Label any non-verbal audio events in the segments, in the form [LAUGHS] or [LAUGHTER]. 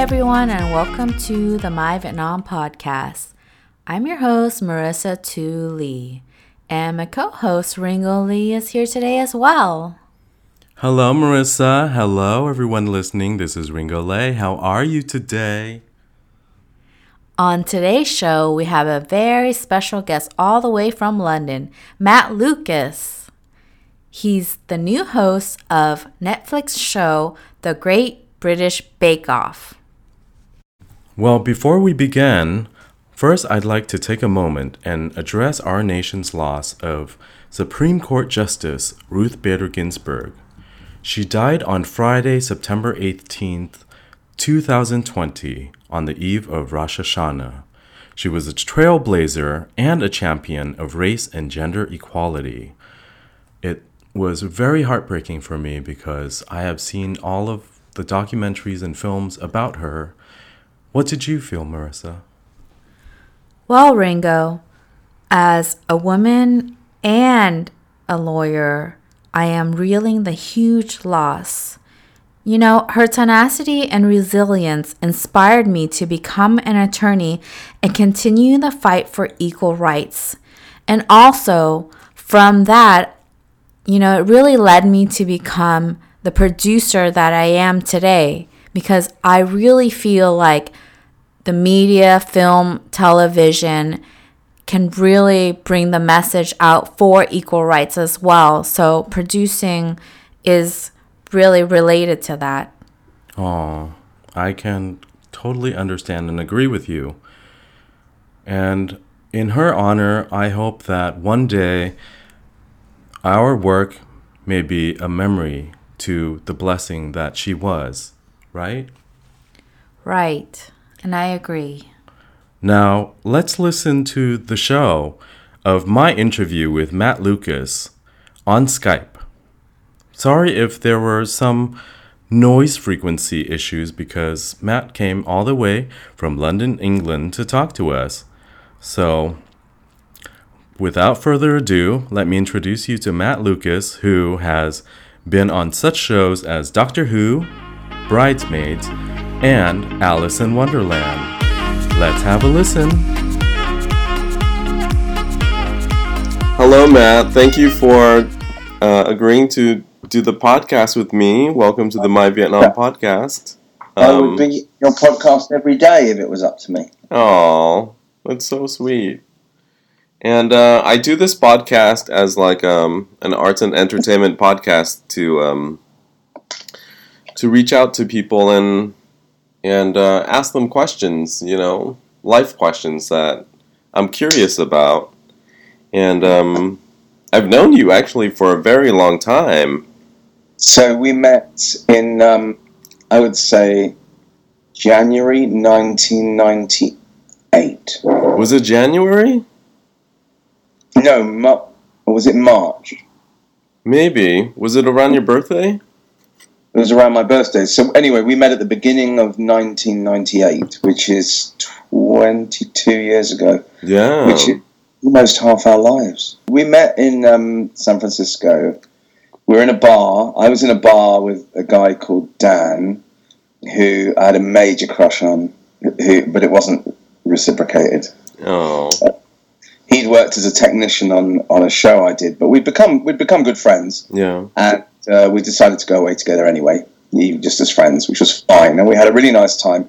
everyone, and welcome to the My Vietnam podcast. I'm your host, Marissa Tu Lee, and my co host, Ringo Lee, is here today as well. Hello, Marissa. Hello, everyone listening. This is Ringo Lay. How are you today? On today's show, we have a very special guest all the way from London, Matt Lucas. He's the new host of Netflix show The Great British Bake Off. Well, before we begin, first I'd like to take a moment and address our nation's loss of Supreme Court Justice Ruth Bader Ginsburg. She died on Friday, September 18th, 2020, on the eve of Rosh Hashanah. She was a trailblazer and a champion of race and gender equality. It was very heartbreaking for me because I have seen all of the documentaries and films about her what did you feel, Marissa? Well, Ringo, as a woman and a lawyer, I am reeling the huge loss. You know, her tenacity and resilience inspired me to become an attorney and continue the fight for equal rights. And also, from that, you know, it really led me to become the producer that I am today because I really feel like the media, film, television can really bring the message out for equal rights as well. So producing is really related to that. Oh, I can totally understand and agree with you. And in her honor, I hope that one day our work may be a memory to the blessing that she was, right? Right, and I agree. Now, let's listen to the show of my interview with Matt Lucas on Skype. Sorry if there were some noise frequency issues because Matt came all the way from London, England to talk to us. So, without further ado, let me introduce you to Matt Lucas, who has been on such shows as Doctor Who, Bridesmaids, and Alice in Wonderland. Let's have a listen. Hello, Matt. Thank you for uh, agreeing to do the podcast with me. Welcome to the My Vietnam podcast. Um, I would be your podcast every day if it was up to me. Oh, that's so sweet. And uh, I do this podcast as like um, an arts and entertainment podcast to um, to reach out to people and and uh, ask them questions, you know, life questions that I'm curious about. And um, I've known you actually for a very long time. So we met in, um, I would say, January 1998. Was it January? No, Ma- was it March? Maybe. Was it around your birthday? It was around my birthday. So anyway, we met at the beginning of 1998, which is 22 years ago. Yeah. Which is almost half our lives. We met in um, San Francisco. We were in a bar. I was in a bar with a guy called Dan, who I had a major crush on, who, but it wasn't reciprocated. Oh. Uh, he'd worked as a technician on, on a show I did, but we'd become we'd become good friends. Yeah. And uh, we decided to go away together anyway, even just as friends, which was fine. And we had a really nice time.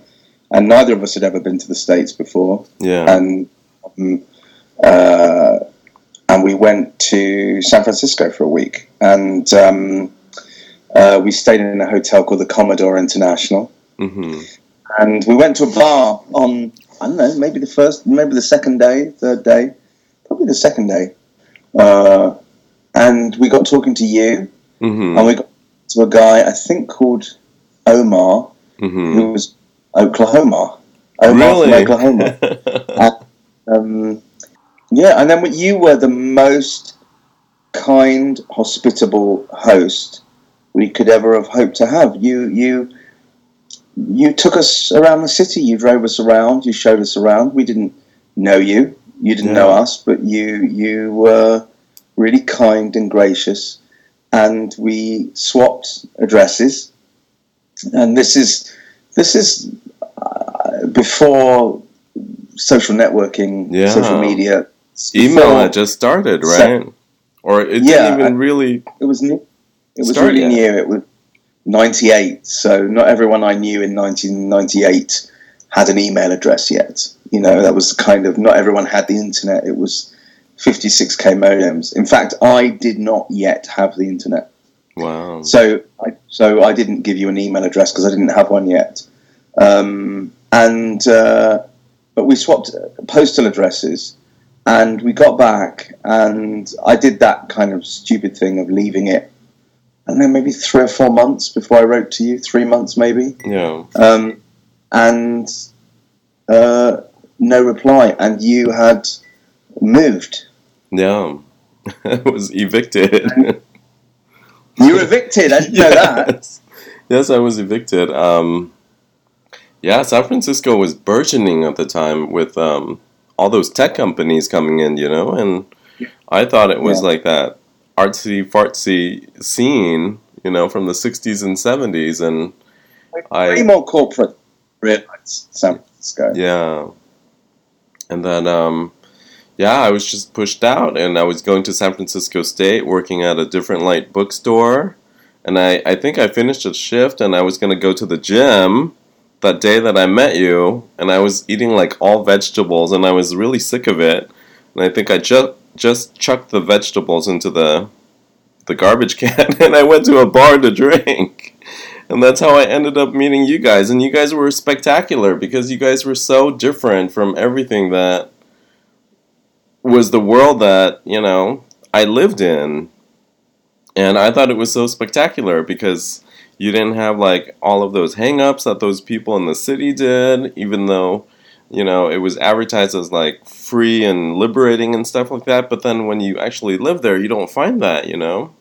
And neither of us had ever been to the states before. Yeah. And um, uh, and we went to San Francisco for a week, and um, uh, we stayed in a hotel called the Commodore International. Mm-hmm. And we went to a bar on I don't know, maybe the first, maybe the second day, third day, probably the second day. Uh, and we got talking to you, mm-hmm. and we got to a guy I think called Omar, mm-hmm. who was Oklahoma. Omar really? Oklahoma. [LAUGHS] and, um, yeah, and then you were the most kind, hospitable host we could ever have hoped to have. You, you, you took us around the city. You drove us around. You showed us around. We didn't know you. You didn't yeah. know us, but you, you were really kind and gracious. And we swapped addresses. And this is, this is uh, before social networking, Yeah. social media. Email had just started, So- right? or it Yeah, didn't even really. It was new. It was Start really new. It was ninety eight. So not everyone I knew in nineteen ninety eight had an email address yet. You know, that was kind of not everyone had the internet. It was fifty six k modems. In fact, I did not yet have the internet. Wow. So I so I didn't give you an email address because I didn't have one yet. Um, and uh, but we swapped postal addresses, and we got back, and I did that kind of stupid thing of leaving it. I don't know, maybe three or four months before I wrote to you. Three months, maybe. Yeah. Um, and uh, no reply, and you had moved. Yeah. I [LAUGHS] was evicted. You were [LAUGHS] evicted. I didn't know that. yes. Yes, I was evicted. Um, yeah, San Francisco was burgeoning at the time with um, all those tech companies coming in, you know, and I thought it was Yeah. like that artsy fartsy scene, you know, from the 60s and 70s. And Way I, more corporate. San Francisco. yeah. And then, um, yeah, I was just pushed out, and I was going to San Francisco State, working at a different light bookstore. And I, I think I finished a shift, and I was going to go to the gym that day that I met you, and I was eating like all vegetables, and I was really sick of it. And I think I just just chucked the vegetables into the the garbage [LAUGHS] can, and I went to a bar to drink. And that's how I ended up meeting you guys. And you guys were spectacular because you guys were so different from everything that was the world that, you know, I lived in. And I thought it was so spectacular because you didn't have like all of those hang-ups that those people in the city did, even though, you know, it was advertised as like free and liberating and stuff like that. But then when you actually live there, you don't find that, you know?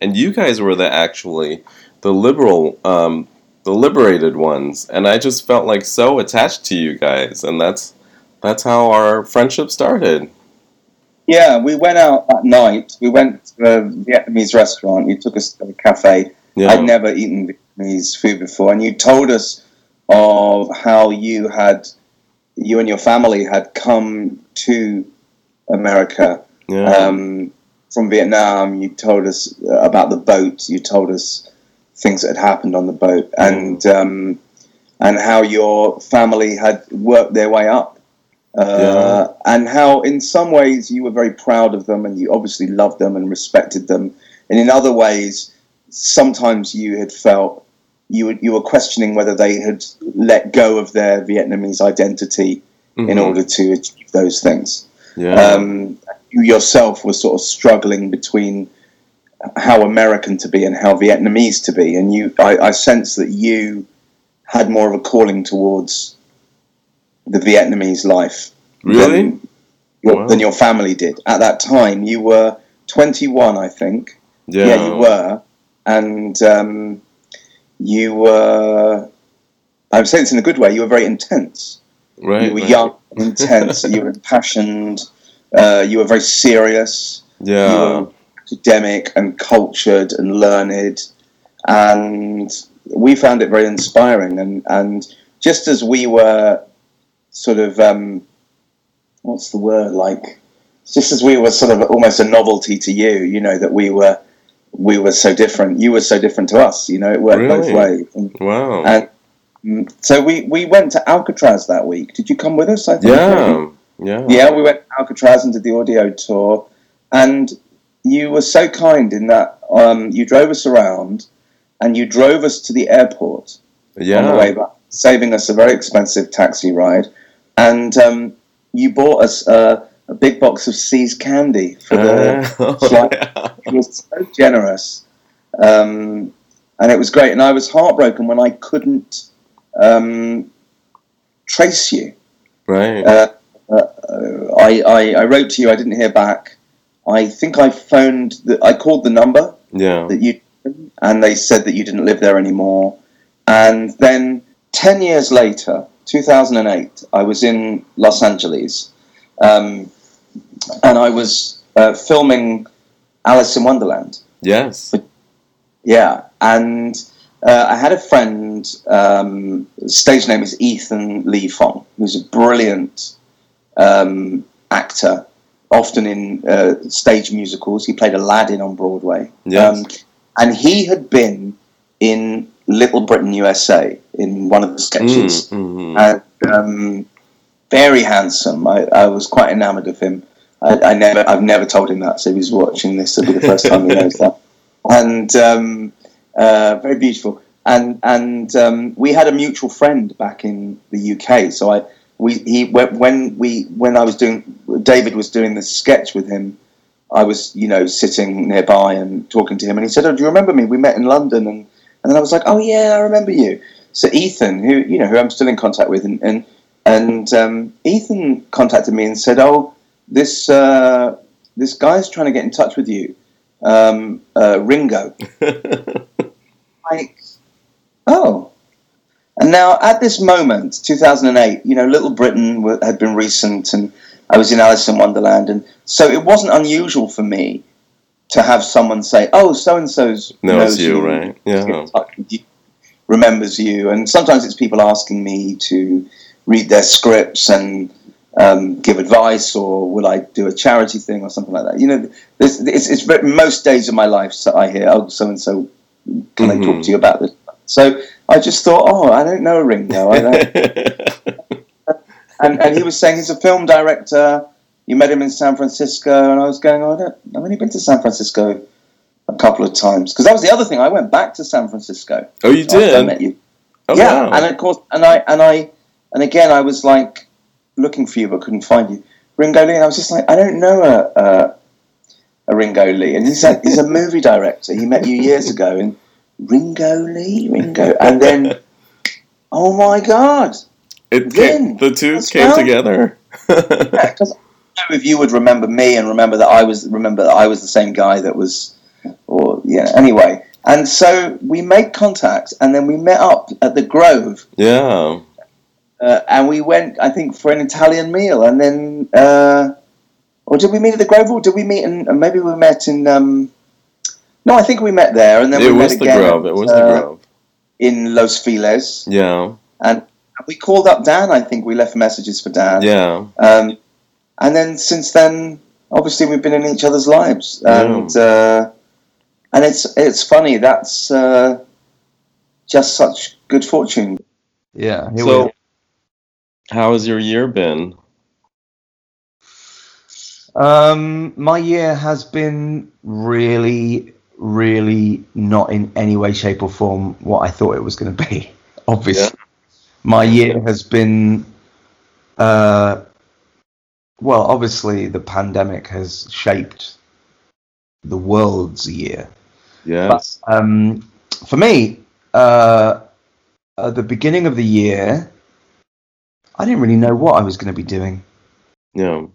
And you guys were the actually the liberal, um, the liberated ones, and I just felt like so attached to you guys, and that's that's how our friendship started. Yeah, we went out that night. We went to a Vietnamese restaurant. You took us to a cafe. Yeah, I'd never eaten Vietnamese food before, and you told us of how you had, you and your family had come to America yeah, um, from Vietnam. You told us uh, about the boat. You told us things that had happened on the boat, and um, and how your family had worked their way up. Uh, And how, in some ways, you were very proud of them, and you obviously loved them and respected them. And in other ways, sometimes you had felt you were, you were questioning whether they had let go of their Vietnamese identity in Mhm. order to achieve those things yeah, um, you yourself were sort of struggling between how American to be and how Vietnamese to be, and you, I, I sense that you had more of a calling towards the Vietnamese life really, than your, Wow. than your family did at that time. You were 21, I think. yeah, Yeah, you were, and um, you were. I'm saying this in a good way. You were very intense right, you were right. young, [LAUGHS] intense, you were impassioned, uh, you were very serious, yeah, you were academic and cultured and learned, and we found it very inspiring. And, and just as we were sort of, um, what's the word like? Just as we were sort of almost a novelty to you, you know, that we were we were so different. You were so different to us. You know, it worked both Really? ways. And, wow, and mm, so we, we went to Alcatraz that week. Did you come with us? I think. yeah, yeah, Yeah, we went to Alcatraz and did the audio tour, and you were so kind in that um, you drove us around, and you drove us to the airport yeah, on the way back, saving us a very expensive taxi ride, and um, you bought us uh, a big box of See's candy for the. Ah, [LAUGHS] flight. yeah. It was so generous, um, and it was great. And I was heartbroken when I couldn't um, trace you. right, Uh, uh, I, I, I wrote to you. I didn't hear back. I think I phoned. The, I called the number yeah, that you, and they said that you didn't live there anymore. And then ten years later, 2008, I was in Los Angeles, um, and I was uh, filming Alice in Wonderland. yes, Yeah, and uh, I had a friend. Um, stage name is Ethan Lee Fong, who's a brilliant um, actor, often in uh, stage musicals. He played Aladdin on Broadway. Yes. Um, and he had been in Little Britain, USA, in one of the sketches, Mm, mhm. and um, very handsome. I, I was quite enamoured of him. I, I never, I've never told him that, so if he's watching this, it'll be the first time he knows that. [LAUGHS] And um, uh, very beautiful. And and um, we had a mutual friend back in the UK. So I we he when when we when I was doing David was doing the sketch with him. I was you know sitting nearby and talking to him, and he said, "Oh, do you remember me? We met in London." And and then I was like, "Oh yeah, I remember you." So Ethan, who you know who I'm still in contact with, and and and um, Ethan contacted me and said, "Oh, this uh, this guy's trying to get in touch with you, um, uh, Ringo." [LAUGHS] like, oh. And now, at this moment, 2008, you know, Little Britain had been recent, and I was in Alice in Wonderland, and so it wasn't unusual for me to have someone say, "Oh, so and so's Knows you, right? Yeah. remembers you," and sometimes it's people asking me to read their scripts and um, give advice, or will I do a charity thing or something like that? You know, this, it's, it's most days of my life. So I hear, "Oh, so and so, can I talk to you about this?" So I just thought, "Oh, I don't know Ringo," I don't, [LAUGHS] [LAUGHS] and, and he was saying he's a film director. You met him in San Francisco, and I was going, oh, I don't, I've only been to San Francisco a couple of times because that was the other thing. I went back to San Francisco. oh, you after I did? met you. Oh, yeah, wow. and of course, and I and I and again, I was like looking for you but couldn't find you, Ringo Lee. And I was just like, I don't know a a, a Ringo Lee, and he's a, he's a movie director. He met you years ago, and Ringo Lee, Ringo, and then oh my god, it came, the two came well. together. [LAUGHS] because I don't know if you would remember me and remember that I was remember that I was the same guy that was, or yeah. Anyway, and so we made contact, and then we met up at the Grove. yeah. uh, and we went, I think, for an Italian meal, and then, uh, or did we meet at the Grove, or did we meet in? uh, Maybe we met in. Um, no, I think we met there, and then It we was met the again Grove. It was uh, the Grove. in Los Feliz, Yeah. and we called up Dan. I think we left messages for Dan, Yeah. um, and then since then, obviously, we've been in each other's lives, and uh, and it's it's funny. That's uh, just such good fortune. Yeah. So, we how has your year been? Um, my year has been really, really not in any way, shape, or form what I thought it was going to be. [LAUGHS] Obviously, my year has been, uh, well, obviously the pandemic has shaped the world's year. Yes. Um, for me, uh, at the beginning of the year, I didn't really know what I was going to be doing. yeah.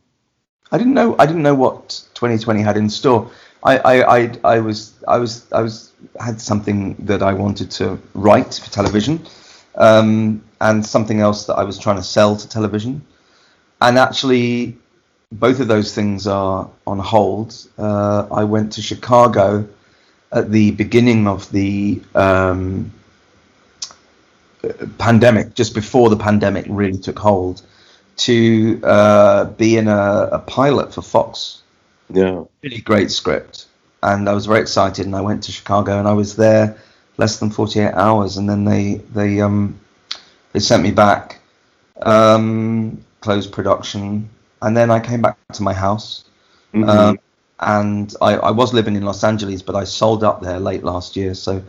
I didn't know. I didn't know what 2020 had in store. I, I, I, I was, I was, I was had something that I wanted to write for television, um, and something else that I was trying to sell to television, and actually, both of those things are on hold. Uh, I went to Chicago at the beginning of the um, pandemic, just before the pandemic really took hold to uh, be in a, a pilot for Fox. Yeah. Really great script, and I was very excited. And I went to Chicago, and I was there less than 48 hours, and then they they um they sent me back, um, closed production, and then I came back to my house. Mhm. Um, and I, I was living in Los Angeles, but I sold up there late last year, so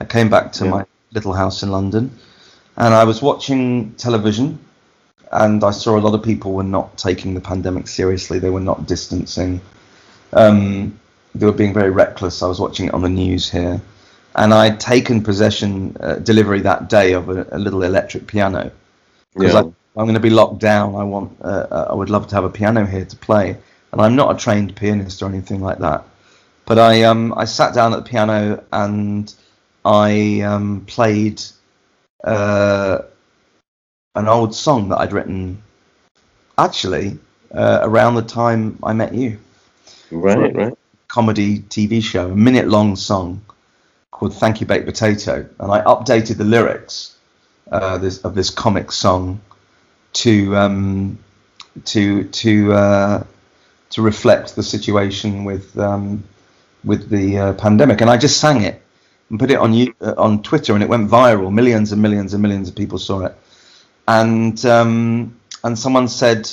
I came back to Yeah. my little house in London, and I was watching television, and I saw a lot of people were not taking the pandemic seriously. They were not distancing. Um, they were being very reckless. I was watching it on the news here, and I'd taken possession, uh, delivery that day of a, a little electric piano because yeah. I'm going to be locked down. I want, uh, uh, I would love to have a piano here to play, and I'm not a trained pianist or anything like that. But I, um, I sat down at the piano and I um, played uh, an old song that I'd written, actually, uh, around the time I met you. right. Right. Comedy TV show, a minute-long song called "Thank You Baked Potato," and I updated the lyrics uh, this, of this comic song to um, to to uh, to reflect the situation with um, with the uh, pandemic, and I just sang it and put it on you uh, on Twitter, and it went viral. Millions and millions and millions of people saw it, and um, and someone said,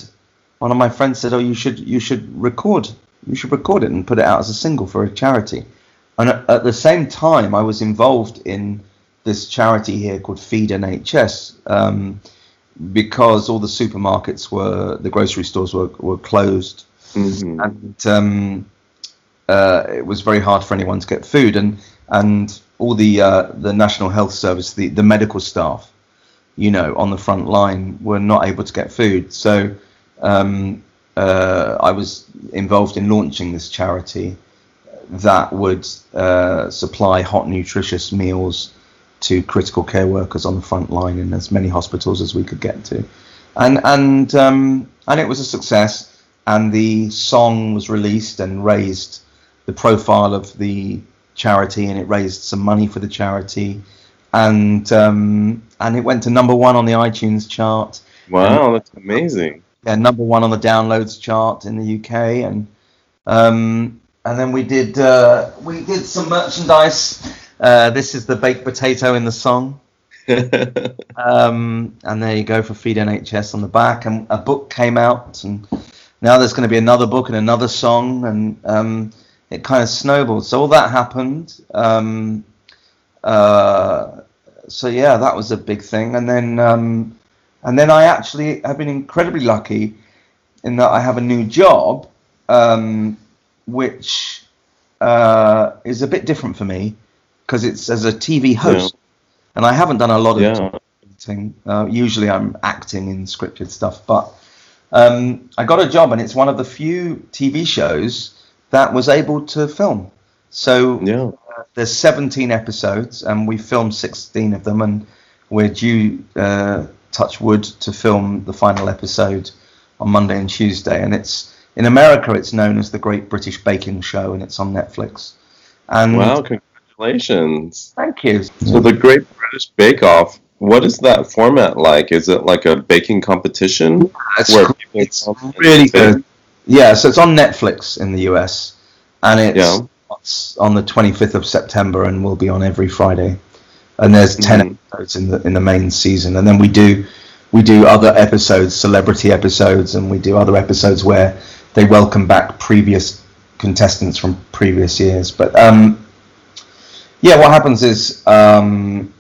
one of my friends said, "Oh, you should you should record you should record it and put it out as a single for a charity." And at, at the same time, I was involved in this charity here called Feed NHS. Um, because all the supermarkets were, the grocery stores were, were closed, Mhm. and um, uh, it was very hard for anyone to get food, and and all the uh, the National Health Service, the, the medical staff, you know, on the front line were not able to get food. So um, uh, I was involved in launching this charity that would uh, supply hot, nutritious meals to critical care workers on the front line in as many hospitals as we could get to, and and um, and it was a success. And the song was released and raised the profile of the charity, and it raised some money for the charity, and um, and it went to number one on the iTunes chart, Wow, that's amazing. yeah, number one on the downloads chart in the UK, and um, and then we did uh, we did some merchandise. Uh, this is the baked potato in the song, [LAUGHS] um, and there you go for Feed NHS on the back, and a book came out, and now there's going to be another book and another song, and um, it kind of snowballed. So all that happened. Um, uh, so yeah, that was a big thing, and then um, and then I actually have been incredibly lucky in that I have a new job, um, which uh, is a bit different for me because it's as a TV host, and I haven't done a lot of yeah. acting. Uh, usually, I'm acting in scripted stuff, but um, I got a job, and it's one of the few TV shows that was able to film. So Yeah. there's 17 episodes, and we filmed 16 of them, and we're due, uh, touch wood, to film the final episode on Monday and Tuesday. And it's in America, it's known as the Great British Baking Show, and it's on Netflix. And Wow, congratulations. thank you. So the Great British Bake Off, what is that format like? Is it like a baking competition It's, where people it's really good. Yeah, so it's on Netflix in the US, and it's, Yeah. it's on the 25th of September, and will be on every Friday. And there's 10 Mhm. episodes in the in the main season, and then we do we do other episodes, celebrity episodes, and we do other episodes where they welcome back previous contestants from previous years. But um, yeah, what happens is um,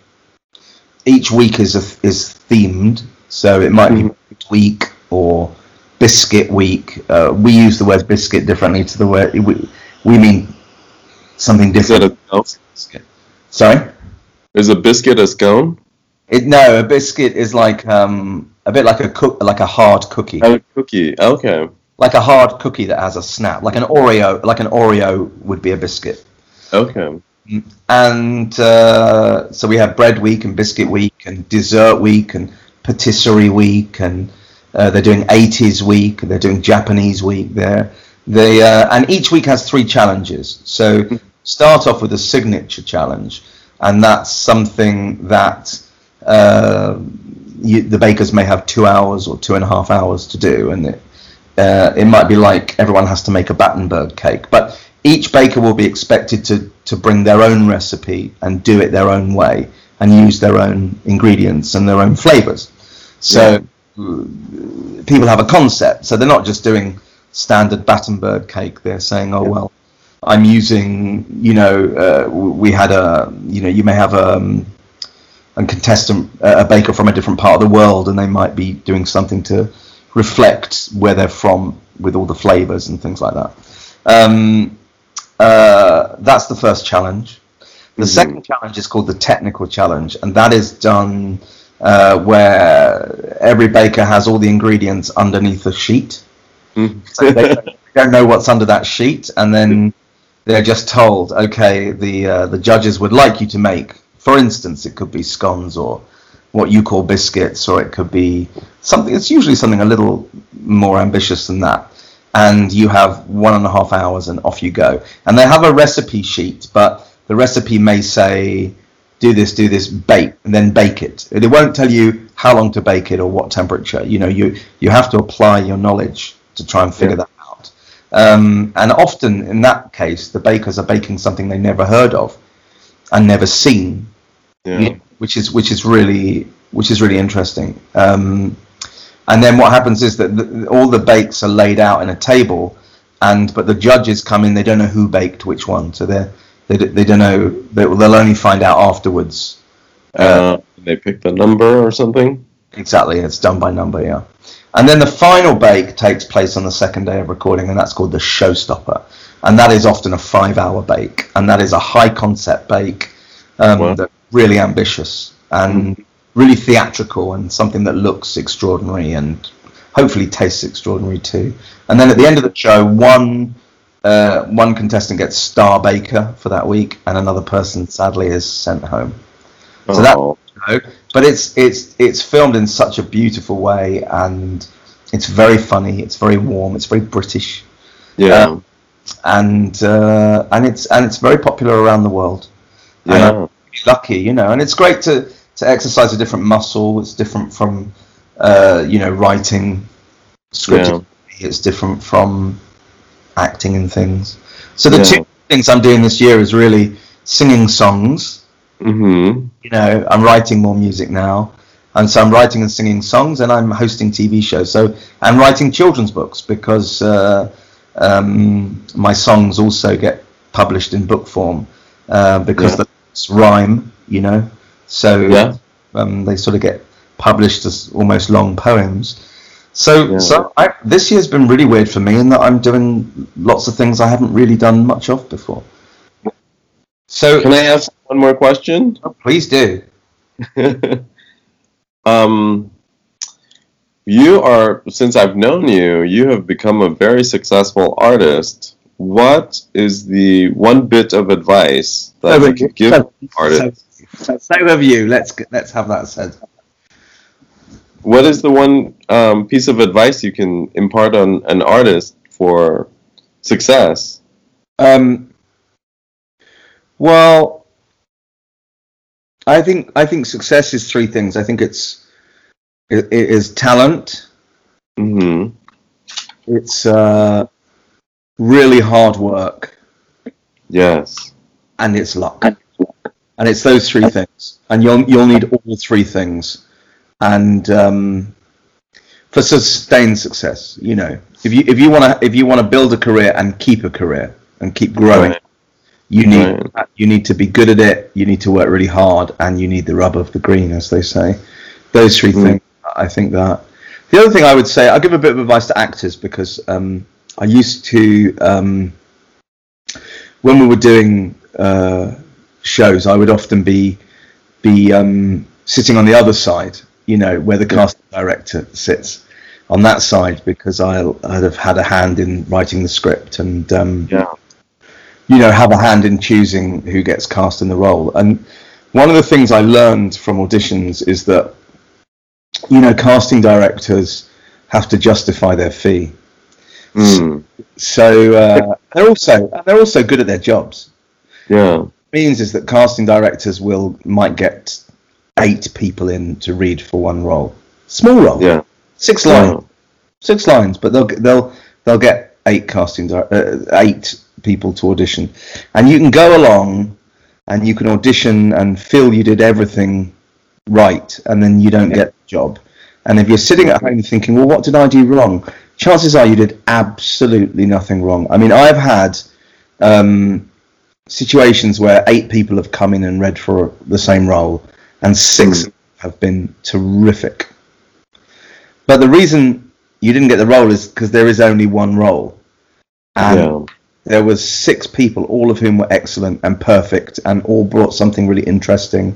each week is a, is themed, so it might Mhm. be week or biscuit week. Uh, we use the word biscuit differently to the word we, we mean something different. Is a, Sorry. is a biscuit a scone? It, no, a biscuit is like um, a bit like a cook, like a hard cookie, a cookie. Okay. like a hard cookie that has a snap, like an Oreo. Like an Oreo would be a biscuit. Okay. And uh, so we have bread week and biscuit week and dessert week and patisserie week and uh, they're doing 80s week. They're doing Japanese week there. They uh, and each week has three challenges. So start off with a signature challenge, and that's something that uh, you, the bakers may have two hours or two and a half hours to do, and it, uh, it might be like everyone has to make a Battenberg cake, but each baker will be expected to, to bring their own recipe and do it their own way and use their own ingredients and their own flavors. So uh, people have a concept. So they're not just doing standard Battenberg cake. They're saying, oh, well, I'm using, you know, uh, we had a, you know, you may have a, um, a contestant, a baker from a different part of the world, and they might be doing something to reflect where they're from with all the flavors and things like that. Um, uh, that's the first challenge. The Mhm. second challenge is called the technical challenge, and that is done uh, where every baker has all the ingredients underneath a sheet. Mm. [LAUGHS] So they don't- they don't know what's under that sheet, and then they're just told, okay, the uh, the judges would like you to make, for instance, it could be scones or what you call biscuits, or it could be something. It's usually something a little more ambitious than that. And you have one and a half hours, and off you go. And they have a recipe sheet, but the recipe may say do this, do this, bake, and then bake it. It won't tell you how long to bake it or what temperature. You know, you you have to apply your knowledge to try and figure Yeah. that out. Um, and often, in that case, the bakers are baking something they never heard of and never seen, Yeah. you- which is which is really which is really interesting. Um, and then what happens is that the, all the bakes are laid out in a table, and but the judges come in. They don't know who baked which one, so they they they don't know. They, they'll only find out afterwards. Uh, they pick the number or something. Exactly, it's done by number, yeah. And then the final bake takes place on the second day of recording, and that's called the showstopper. And that is often a five-hour bake, and that is a high-concept bake, um, Wow. really ambitious and really theatrical, and something that looks extraordinary and hopefully tastes extraordinary too. And then at the end of the show, one uh, one contestant gets star baker for that week, and another person sadly is sent home. So that- Oh, know, but it's it's it's filmed in such a beautiful way and it's very funny it's very warm it's very british yeah. and uh, and it's and it's very popular around the world yeah. Lucky you know and it's great to to exercise a different muscle it's different from uh, you know writing scripted it's different from acting and things so the Yeah. two things i'm doing this year is really singing songs Mm-hmm. you know, I'm writing more music now, and so I'm writing and singing songs, and I'm hosting TV shows. So I'm writing children's books because uh, um, my songs also get published in book form uh, because Yeah. the rhyme, you know. So Yeah. um, they sort of get published as almost long poems. So, Yeah. so I, this year's been really weird for me in that I'm doing lots of things I haven't really done much of before. So, Can I ask one more question? please do. [LAUGHS] um, you are, since I've known you, you have become a very successful artist. What is the one bit of advice that you could give artists? So, so of you. Let's get- let's have that said. What is the one um, piece of advice you can impart on an artist for success? Um, well, I think I think success is three things. I think it's it, it is talent. hmm It's uh, really hard work, Yes. and it's luck. And it's those three things, and you'll you'll need all three things. And um, for sustained success, you know, if you if you want to if you want to build a career and keep a career and keep growing, Right. you need Right. you need to be good at it. You need to work really hard, and you need the rub of the green, as they say. Those three Mm. things. I think that. The other thing I would say, I'll give a bit of advice to actors because um, I used to um, when we were doing uh, shows, I would often be be um, sitting on the other side, you know, where the casting director sits on that side because I'll, I'd have had a hand in writing the script and um, Yeah. you know have a hand in choosing who gets cast in the role. And one of the things I learned from auditions is that you know casting directors have to justify their fee. Mm. So uh, they're also they're also good at their jobs. Yeah. Means is that casting directors will might get eight people in to read for one role, small role, Yeah. six Yeah. lines, six lines, but they'll they'll they'll get eight casting uh, eight people to audition, and you can go along, and you can audition and feel you did everything right, and then you don't get the job. And if you're sitting at home thinking, well, what did I do wrong? Chances are you did absolutely nothing wrong. I mean, I've had um, situations where eight people have come in and read for the same role, and six hmm. have been terrific. But the reason you didn't get the role is because there is only one role, and Yeah. there was six people, all of whom were excellent and perfect, and all brought something really interesting.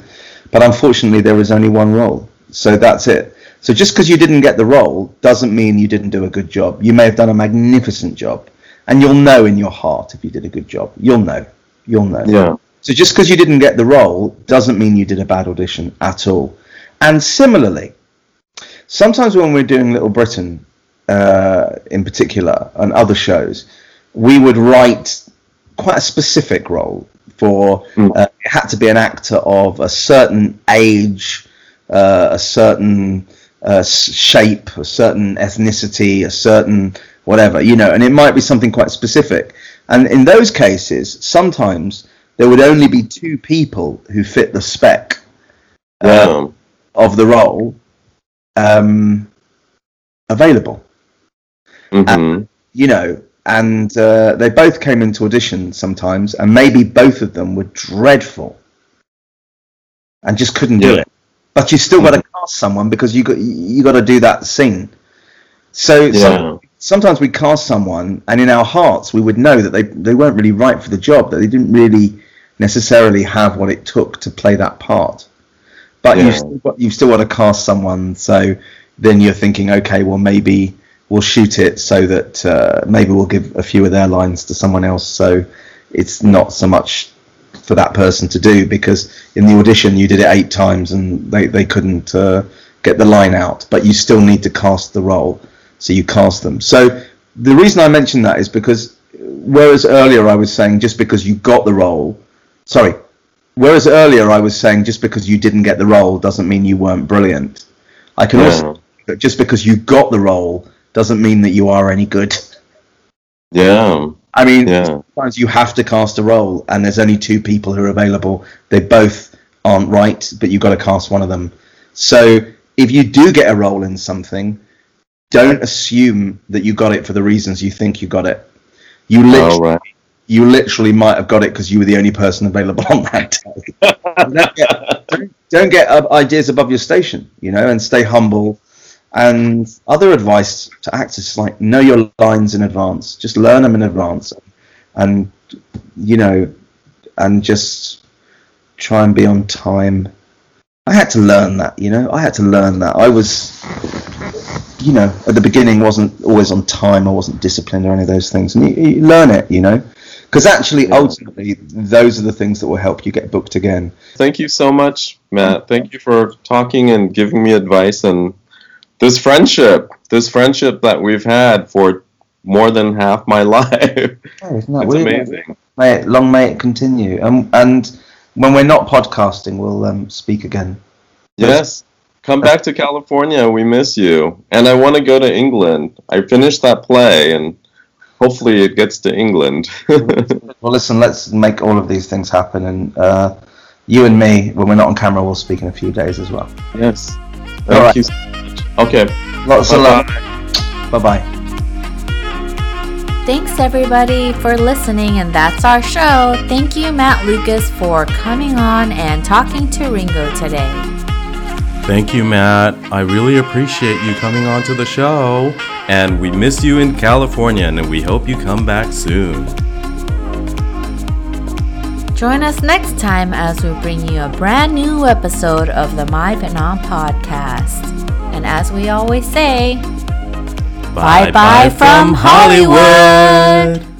But unfortunately, there is only one role, so that's it. So just because you didn't get the role doesn't mean you didn't do a good job. You may have done a magnificent job, and you'll know in your heart if you did a good job. You'll know. You'll know. Yeah. So just because you didn't get the role doesn't mean you did a bad audition at all. And similarly, sometimes when we're doing Little Britain, uh, in particular, and other shows, we would write quite a specific role. for Mm. uh, it had to be an actor of a certain age, uh, a certain uh, shape, a certain ethnicity, a certain whatever, you know, and it might be something quite specific. And in those cases, sometimes there would only be two people who fit the spec Yeah. of the role um, available. hmm you know, and uh, they both came into audition sometimes, and maybe both of them were dreadful and just couldn't do it. But you still got to cast someone because you got you got to do that scene. So Yeah. Sometimes we cast someone, and in our hearts we would know that they they weren't really right for the job, that they didn't really necessarily have what it took to play that part. But Yeah. you've still got, you've still got to cast someone, so then you're thinking, okay, well maybe we'll shoot it so that uh, maybe we'll give a few of their lines to someone else, so it's not so much for that person to do because in the audition you did it eight times and they, they couldn't uh, get the line out, but you still need to cast the role, so you cast them. So the reason I mention that is because whereas earlier I was saying just because you got the role, sorry, whereas earlier I was saying just because you didn't get the role doesn't mean you weren't brilliant. I can also that just because you got the role doesn't mean that you are any good. Yeah. I mean, Yeah. sometimes you have to cast a role, and there's only two people who are available. They both aren't right, but you've got to cast one of them. So if you do get a role in something, don't assume that you got it for the reasons you think you got it. You oh, literally, All right. you literally might have got it because you were the only person available [LAUGHS] on that day. don't get, don't, don't get ideas above your station, you know, and stay humble. And other advice to actors is like know your lines in advance. Just learn them in advance, and you know, and just try and be on time. I had to learn that, you know. I had to learn that. I was, you know, at the beginning wasn't always on time. I wasn't disciplined or any of those things, and you, you learn it, you know. Because actually, Yeah. ultimately, those are the things that will help you get booked again. Thank you so much, Matt. Thank you for talking and giving me advice and this friendship, this friendship that we've had for more than half my [LAUGHS] life. Oh, It's weird? amazing. May it, long may it continue. Um, and when we're not podcasting, we'll um, speak again. Yes. Come back to California. We miss you. And I want to go to England. I finished that play and hopefully it gets to England. [LAUGHS] Well, listen, let's make all of these things happen. And uh, you and me, when we're not on camera, we'll speak in a few days as well. yes. Thank All right. you so much. Okay. Lots of love. Bye bye. Thanks everybody for listening, and that's our show. Thank you, Matt Lucas, for coming on and talking to Ringo today. Thank you, Matt. I really appreciate you coming on to the show. And we miss you in California, and we hope you come back soon. Join us next time as we bring you a brand new episode of the My Vietnam podcast. And as we always say, Bye bye from Hollywood.